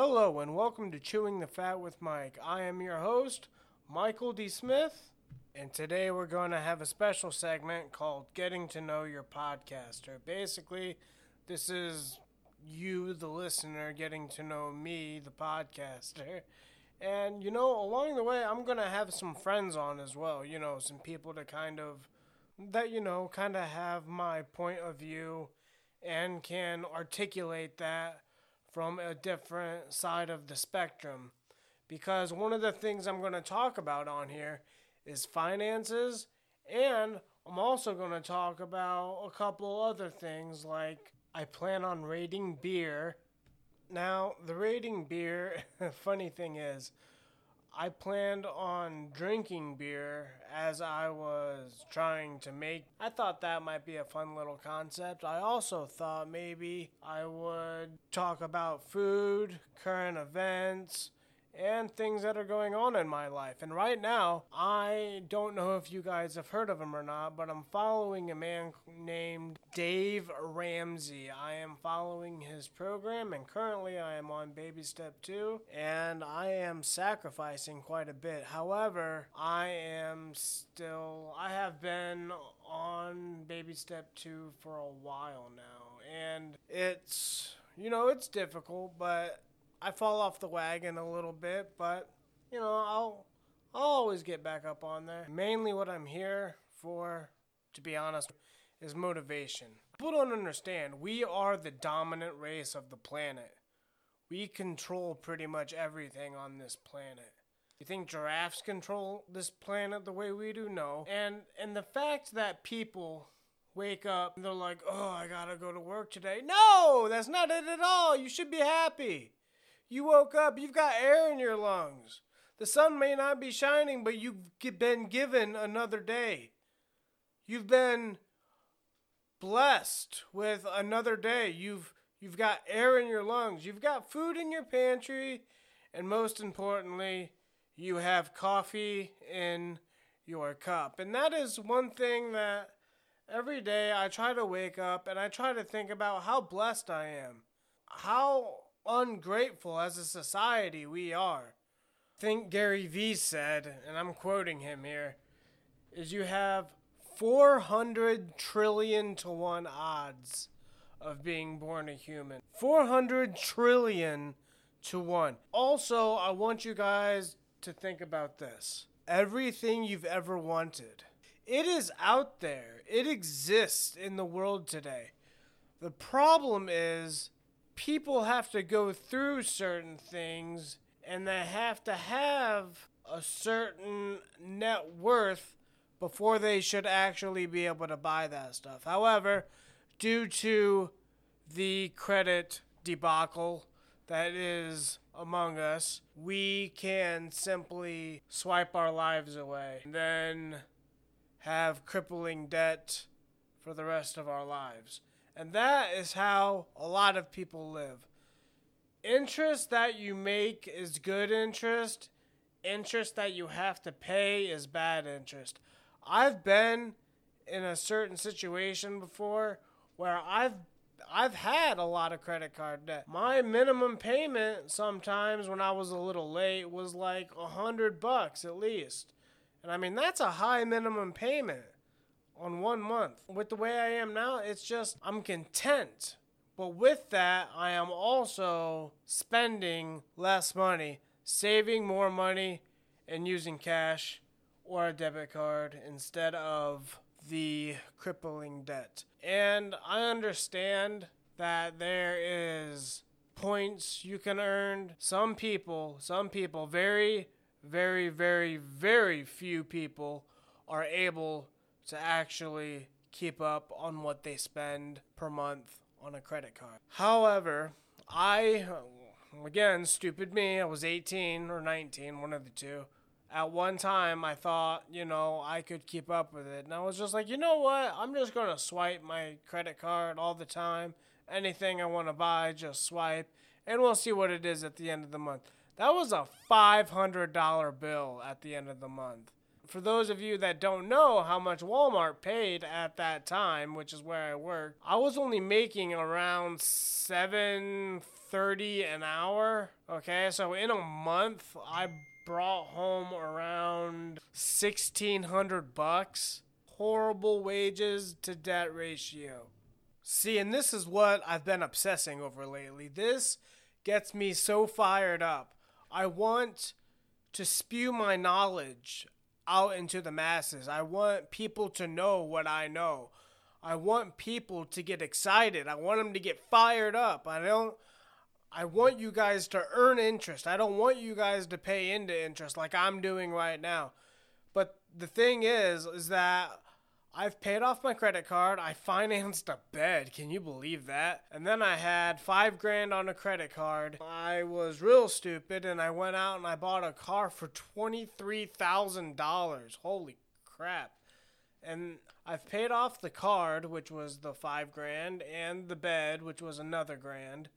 Hello and welcome to Chewing the Fat with Mike. I am your host, Michael D. Smith, and today we're going to have a special segment called Getting to Know Your Podcaster. Basically, this is you, the listener, getting to know me, the podcaster. And, you know, along the way, I'm going to have some friends on as well, you know, some people to kind of, that, you know, kind of have my point of view and can articulate that from a different side of the spectrum. Because one of the things I'm going to talk about on here is finances, and I'm also going to talk about a couple other things like I plan on rating beer. Now, the rating beer, funny thing is, I planned on drinking beer as I was trying to make. I thought that might be a fun little concept. I also thought maybe I would talk about food, current events, and things that are going on in my life. And right now, I don't know if you guys have heard of him or not, but I'm following a man named Dave Ramsey. I am following his program, and currently I am on baby step two, and I am sacrificing quite a bit. However, I am still, I have been on baby step two for a while now, and it's, you know, it's difficult, but I fall off the wagon a little bit, but you know, I'll I'll always get back up on there. Mainly what I'm here for, to be honest, is motivation. People don't understand. We are the dominant race of the planet. We control pretty much everything on this planet. You think giraffes control this planet the way we do? No. And and the fact that people wake up and they're like, "Oh, I got to go to work today." No, that's not it at all. You should be happy. You woke up, you've got air in your lungs. The sun may not be shining, but you've been given another day. You've been blessed with another day. You've you've got air in your lungs. You've got food in your pantry, and most importantly, you have coffee in your cup. And that is one thing that every day I try to wake up and I try to think about how blessed I am. How ungrateful as a society we are. Think Gary Vee said, and I'm quoting him here, is you have 400 trillion to 1 odds of being born a human. 400 trillion to 1. Also, I want you guys to think about this. Everything you've ever wanted. It is out there. It exists in the world today. The problem is people have to go through certain things and they have to have a certain net worth before they should actually be able to buy that stuff. However, due to the credit debacle that is among us, we can simply swipe our lives away and then have crippling debt for the rest of our lives. And that is how a lot of people live. Interest that you make is good interest. Interest that you have to pay is bad interest. I've been in a certain situation before where I've I've had a lot of credit card debt. My minimum payment sometimes when I was a little late was like a hundred bucks at least. And I mean that's a high minimum payment on one month. With the way I am now, it's just I'm content. But with that, I am also spending less money, saving more money, and using cash or a debit card instead of the crippling debt. And I understand that there is points you can earn. Some people, some people, very, very, very, very few people are able to actually keep up on what they spend per month on a credit card. However, I, again, stupid me, I was 18 or 19, one of the two. At one time, I thought, you know, I could keep up with it. And I was just like, you know what? I'm just going to swipe my credit card all the time. Anything I want to buy, just swipe. And we'll see what it is at the end of the month. That was a $500 bill at the end of the month for those of you that don't know how much Walmart paid at that time, which is where I worked, I was only making around 730 an hour. Okay, so in a month I brought home around 1600 bucks. Horrible wages to debt ratio. See, and this is what I've been obsessing over lately. This gets me so fired up. I want to spew my knowledge out into the masses. I want people to know what I know. I want people to get excited. I want them to get fired up. I don't I want you guys to earn interest. I don't want you guys to pay into interest like I'm doing right now. But the thing is is that I've paid off my credit card. I financed a bed. Can you believe that? And then I had five grand on a credit card. I was real stupid and I went out and I bought a car for $23,000. Holy crap. And I've paid off the card, which was the five grand, and the bed, which was another grand.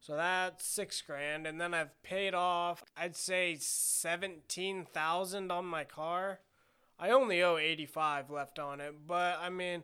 So that's six grand. And then I've paid off, I'd say 17,000 on my car. I only owe 85 left on it, but I mean,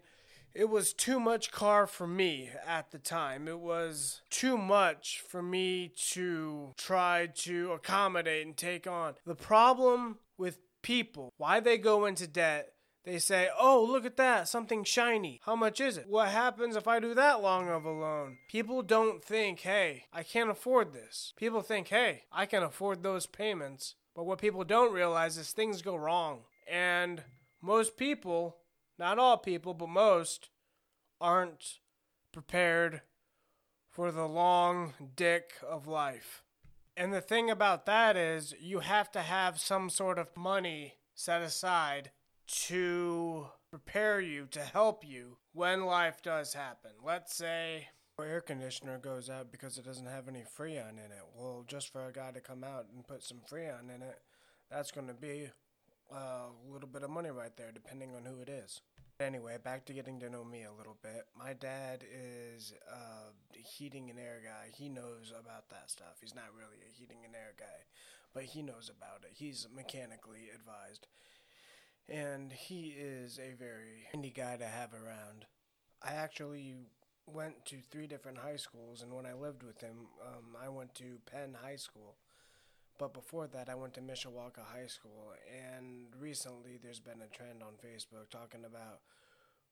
it was too much car for me at the time. It was too much for me to try to accommodate and take on. The problem with people, why they go into debt, they say, oh, look at that, something shiny. How much is it? What happens if I do that long of a loan? People don't think, hey, I can't afford this. People think, hey, I can afford those payments. But what people don't realize is things go wrong. And most people, not all people, but most, aren't prepared for the long dick of life. And the thing about that is, you have to have some sort of money set aside to prepare you, to help you when life does happen. Let's say our air conditioner goes out because it doesn't have any Freon in it. Well, just for a guy to come out and put some Freon in it, that's going to be a little bit of money right there, depending on who it is. Anyway, back to getting to know me a little bit. My dad is a heating and air guy. He knows about that stuff. He's not really a heating and air guy, but he knows about it. He's mechanically advised. And he is a very handy guy to have around. I actually went to three different high schools, and when I lived with him, um, I went to Penn High School but before that, I went to Mishawaka High School, and recently there's been a trend on Facebook talking about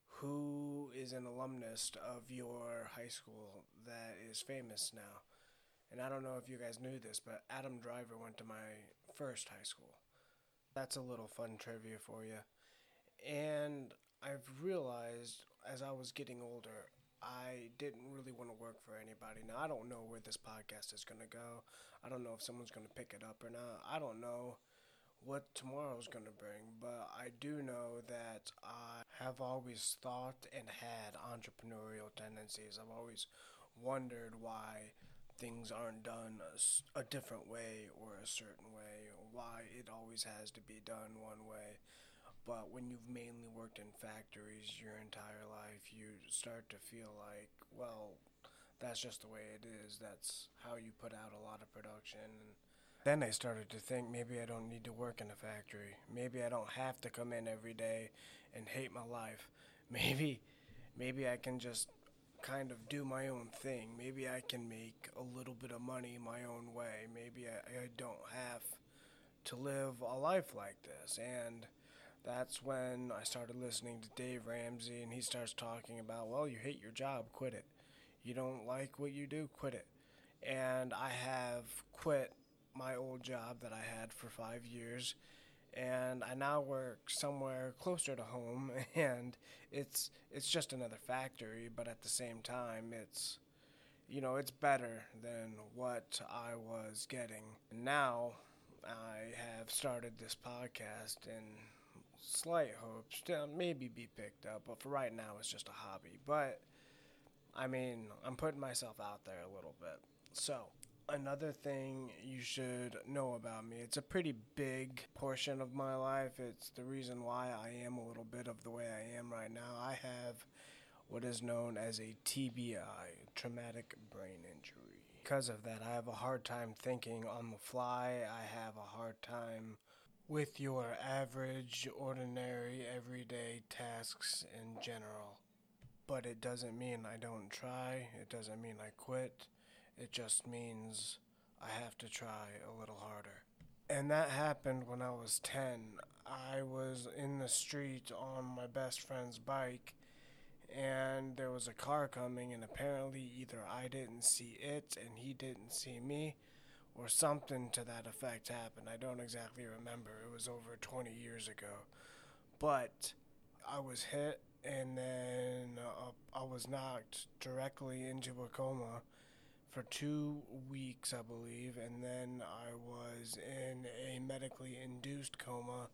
who is an alumnus of your high school that is famous now. And I don't know if you guys knew this, but Adam Driver went to my first high school. That's a little fun trivia for you. And I've realized as I was getting older, I didn't really want to work for anybody. Now, I don't know where this podcast is going to go. I don't know if someone's going to pick it up or not. I don't know what tomorrow's going to bring, but I do know that I have always thought and had entrepreneurial tendencies. I've always wondered why things aren't done a, a different way or a certain way, why it always has to be done one way. But when you've mainly worked in factories your entire life, you start to feel like, well, that's just the way it is. That's how you put out a lot of production. And then I started to think maybe I don't need to work in a factory. Maybe I don't have to come in every day and hate my life. Maybe, maybe I can just kind of do my own thing. Maybe I can make a little bit of money my own way. Maybe I, I don't have to live a life like this. And that's when I started listening to Dave Ramsey, and he starts talking about, well, you hate your job, quit it. You don't like what you do, quit it. And I have quit my old job that I had for five years, and I now work somewhere closer to home, and it's it's just another factory, but at the same time, it's you know it's better than what I was getting. And Now I have started this podcast and slight hopes to maybe be picked up, but for right now, it's just a hobby. But I mean, I'm putting myself out there a little bit. So, another thing you should know about me it's a pretty big portion of my life. It's the reason why I am a little bit of the way I am right now. I have what is known as a TBI, traumatic brain injury. Because of that, I have a hard time thinking on the fly. I have a hard time with your average, ordinary, everyday tasks in general. But it doesn't mean I don't try, it doesn't mean I quit, it just means I have to try a little harder. And that happened when I was 10. I was in the street on my best friend's bike, and there was a car coming, and apparently either I didn't see it and he didn't see me, or something to that effect happened. I don't exactly remember. It was over 20 years ago. But I was hit, and then uh, I was knocked directly into a coma for two weeks, I believe, and then I was in a medically induced coma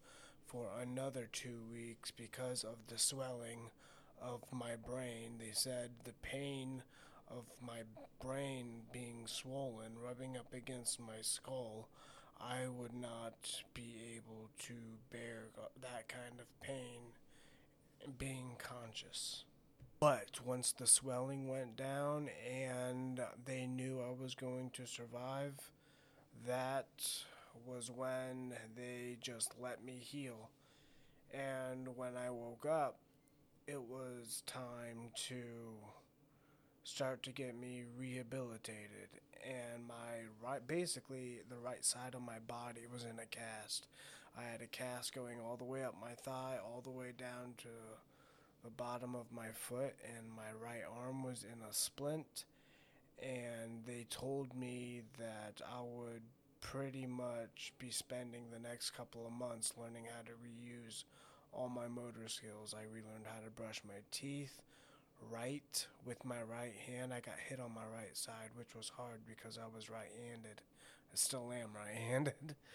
for another two weeks because of the swelling of my brain. They said the pain of my brain being swollen, rubbing up against my skull, I would not be able to bear that kind of pain being conscious. But once the swelling went down and they knew I was going to survive, that was when they just let me heal. And when I woke up, it was time to start to get me rehabilitated. And my right, basically, the right side of my body was in a cast. I had a cast going all the way up my thigh, all the way down to the bottom of my foot, and my right arm was in a splint. And they told me that I would pretty much be spending the next couple of months learning how to reuse all my motor skills. I relearned how to brush my teeth right with my right hand. I got hit on my right side, which was hard because I was right handed. I still am right handed.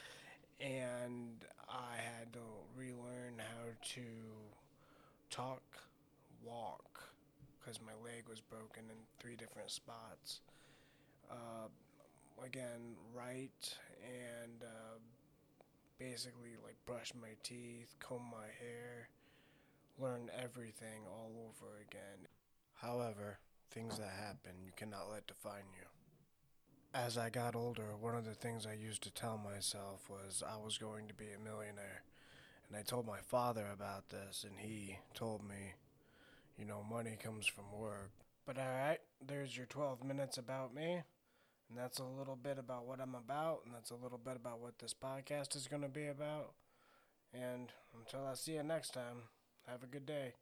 And I had to relearn how to talk, walk, because my leg was broken in three different spots. Uh, again, right, and uh, basically like brush my teeth, comb my hair, learn everything all over again. However, things that happen you cannot let define you. As I got older, one of the things I used to tell myself was I was going to be a millionaire. And I told my father about this, and he told me, you know, money comes from work. But alright, there's your 12 minutes about me. And that's a little bit about what I'm about, and that's a little bit about what this podcast is going to be about. And until I see you next time, have a good day.